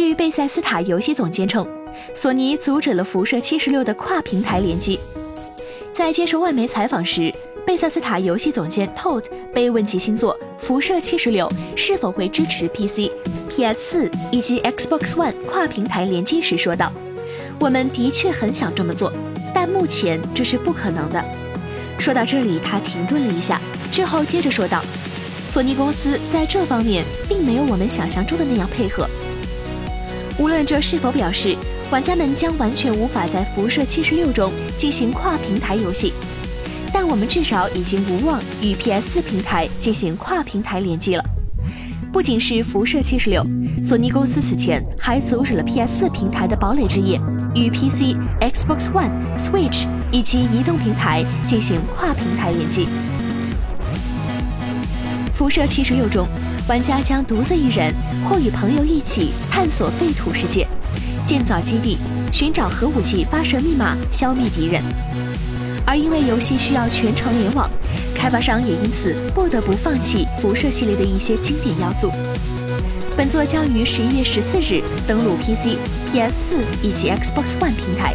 据贝塞斯塔游戏总监称，索尼阻止了辐射七十六的跨平台联机。在接受外媒采访时，贝塞斯塔游戏总监 Todd 被问及新作《辐射七十六》是否会支持 PC、PS4 以及 Xbox One 跨平台联机时说道：“我们的确很想这么做，但目前这是不可能的。”说到这里，他停顿了一下，之后接着说道：“索尼公司在这方面并没有我们想象中的那样配合。无论这是否表示玩家们将完全无法在辐射七十六中进行跨平台游戏。”但我们至少已经无望与 PS4 平台进行跨平台联机了。不仅是辐射七十六，索尼公司此前还阻止了 PS4 平台的堡垒之夜与 PC、Xbox One、Switch 以及移动平台进行跨平台联机。辐射七十六中，玩家将独自一人或与朋友一起探索废土世界，建造基地，寻找核武器发射密码，消灭敌人。而因为游戏需要全程联网，开发商也因此不得不放弃辐射系列的一些经典要素。本作将于十一月十四日登陆 PC、PS 四以及 Xbox One 平台。